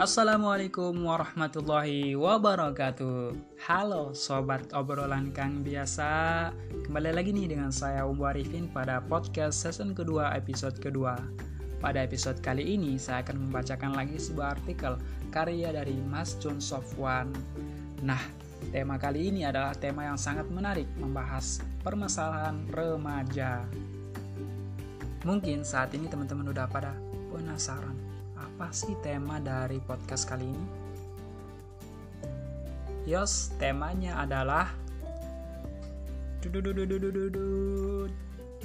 Assalamualaikum warahmatullahi wabarakatuh. Halo sobat obrolan kang biasa. Kembali lagi nih dengan saya Umbu Arifin pada podcast season kedua episode kedua. Pada episode kali ini saya akan membacakan lagi sebuah artikel karya dari Mas John Sofwan. Nah tema kali ini adalah tema yang sangat menarik Membahas permasalahan remaja. Mungkin saat ini teman-teman udah pada penasaran apa sih tema dari podcast kali ini? Yos, temanya adalah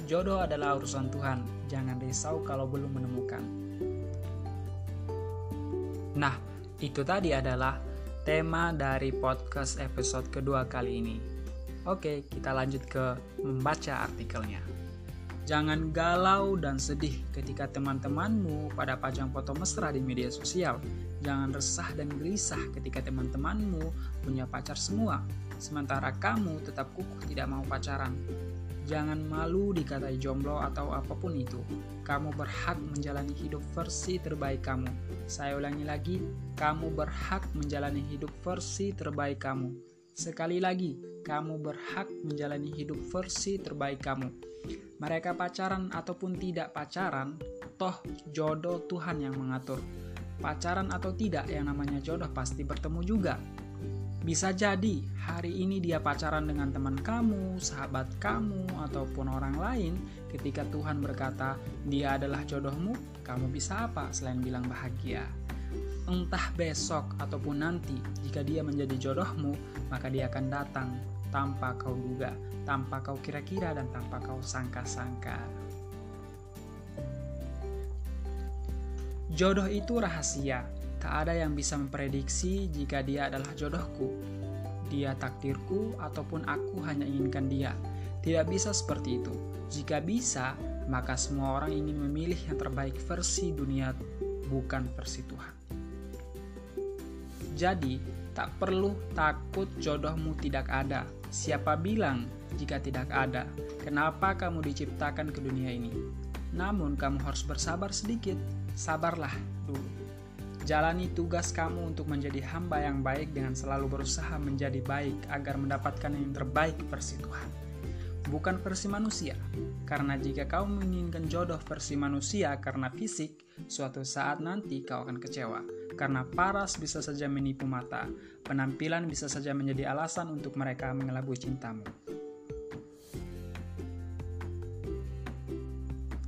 Jodoh adalah urusan Tuhan. Jangan risau kalau belum menemukan. Nah, itu tadi adalah tema dari podcast episode kedua kali ini. Oke, kita lanjut ke membaca artikelnya. Jangan galau dan sedih ketika teman-temanmu pada pajang foto mesra di media sosial. Jangan resah dan gelisah ketika teman-temanmu punya pacar semua, sementara kamu tetap kukuh tidak mau pacaran. Jangan malu dikatai jomblo atau apa pun itu. Kamu berhak menjalani hidup versi terbaik kamu. Saya ulangi lagi, kamu berhak menjalani hidup versi terbaik kamu. Sekali lagi, kamu berhak menjalani hidup versi terbaik kamu mereka pacaran ataupun tidak pacaran, toh jodoh Tuhan yang mengatur. Pacaran atau tidak, yang namanya jodoh pasti bertemu juga. Bisa jadi hari ini dia pacaran dengan teman kamu, sahabat kamu, ataupun orang lain. Ketika Tuhan berkata dia adalah jodohmu, kamu bisa apa selain bilang bahagia? Entah besok ataupun nanti, jika dia menjadi jodohmu, maka dia akan datang tanpa kau duga, tanpa kau kira-kira, dan tanpa kau sangka-sangka. Jodoh itu rahasia, tak ada yang bisa memprediksi jika dia adalah jodohku. Dia takdirku, ataupun aku hanya inginkan dia. Tidak bisa seperti itu. Jika bisa, maka semua orang ingin memilih yang terbaik versi dunia, bukan versi Tuhan. Jadi, tak perlu takut jodohmu tidak ada, Siapa bilang jika tidak ada, kenapa kamu diciptakan ke dunia ini? Namun kamu harus bersabar sedikit, sabarlah dulu. Jalani tugas kamu untuk menjadi hamba yang baik dengan selalu berusaha menjadi baik agar mendapatkan yang terbaik versi Tuhan. Bukan versi manusia, karena jika kau menginginkan jodoh versi manusia karena fisik, suatu saat nanti kau akan kecewa karena paras bisa saja menipu mata, penampilan bisa saja menjadi alasan untuk mereka mengelabui cintamu.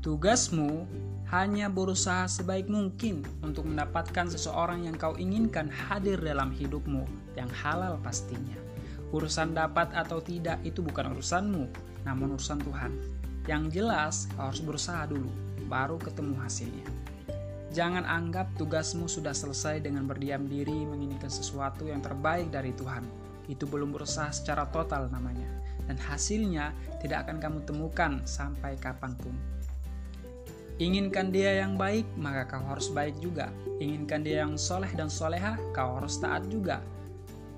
Tugasmu hanya berusaha sebaik mungkin untuk mendapatkan seseorang yang kau inginkan hadir dalam hidupmu yang halal pastinya. Urusan dapat atau tidak itu bukan urusanmu, namun urusan Tuhan. Yang jelas, kau harus berusaha dulu, baru ketemu hasilnya. Jangan anggap tugasmu sudah selesai dengan berdiam diri menginginkan sesuatu yang terbaik dari Tuhan. Itu belum berusaha secara total namanya. Dan hasilnya tidak akan kamu temukan sampai kapan pun. Inginkan dia yang baik, maka kau harus baik juga. Inginkan dia yang soleh dan soleha, kau harus taat juga.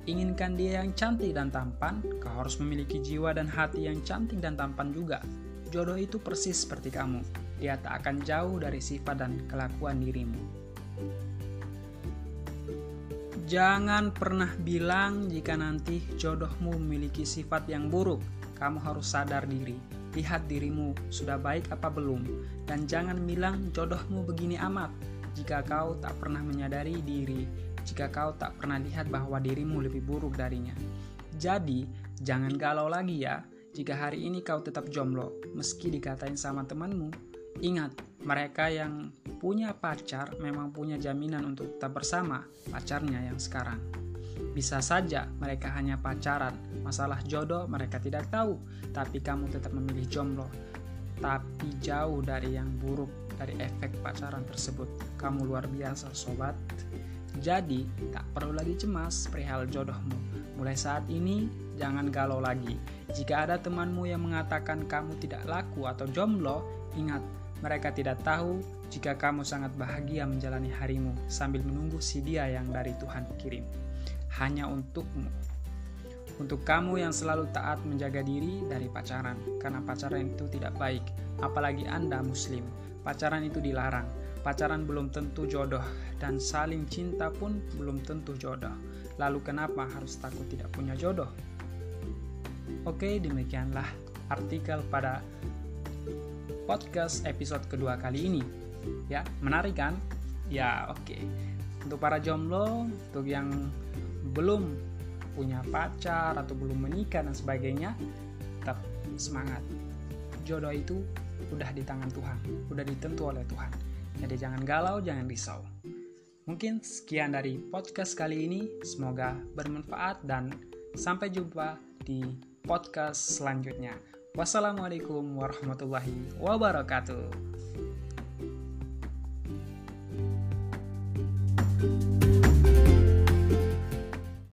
Inginkan dia yang cantik dan tampan, kau harus memiliki jiwa dan hati yang cantik dan tampan juga. Jodoh itu persis seperti kamu dia tak akan jauh dari sifat dan kelakuan dirimu. Jangan pernah bilang jika nanti jodohmu memiliki sifat yang buruk. Kamu harus sadar diri, lihat dirimu sudah baik apa belum, dan jangan bilang jodohmu begini amat jika kau tak pernah menyadari diri, jika kau tak pernah lihat bahwa dirimu lebih buruk darinya. Jadi, jangan galau lagi ya jika hari ini kau tetap jomblo, meski dikatain sama temanmu Ingat, mereka yang punya pacar memang punya jaminan untuk tetap bersama pacarnya yang sekarang. Bisa saja mereka hanya pacaran, masalah jodoh mereka tidak tahu, tapi kamu tetap memilih jomblo. Tapi jauh dari yang buruk dari efek pacaran tersebut. Kamu luar biasa, sobat. Jadi, tak perlu lagi cemas perihal jodohmu. Mulai saat ini, jangan galau lagi. Jika ada temanmu yang mengatakan kamu tidak laku atau jomblo, ingat mereka tidak tahu jika kamu sangat bahagia menjalani harimu sambil menunggu si dia yang dari Tuhan kirim. Hanya untukmu. Untuk kamu yang selalu taat menjaga diri dari pacaran, karena pacaran itu tidak baik, apalagi Anda muslim. Pacaran itu dilarang. pacaran belum tentu jodoh dan saling cinta pun belum tentu jodoh. Lalu kenapa harus takut tidak punya jodoh? Oke, demikianlah artikel pada podcast episode kedua kali ini. Ya, menarik kan? Ya, oke. Untuk para jomblo, untuk yang belum punya pacar atau belum menikah dan sebagainya, tetap semangat. Jodoh itu udah di tangan Tuhan, udah ditentu oleh Tuhan. Jadi jangan galau, jangan risau. Mungkin sekian dari podcast kali ini, semoga bermanfaat dan sampai jumpa di podcast selanjutnya. Wassalamualaikum warahmatullahi wabarakatuh.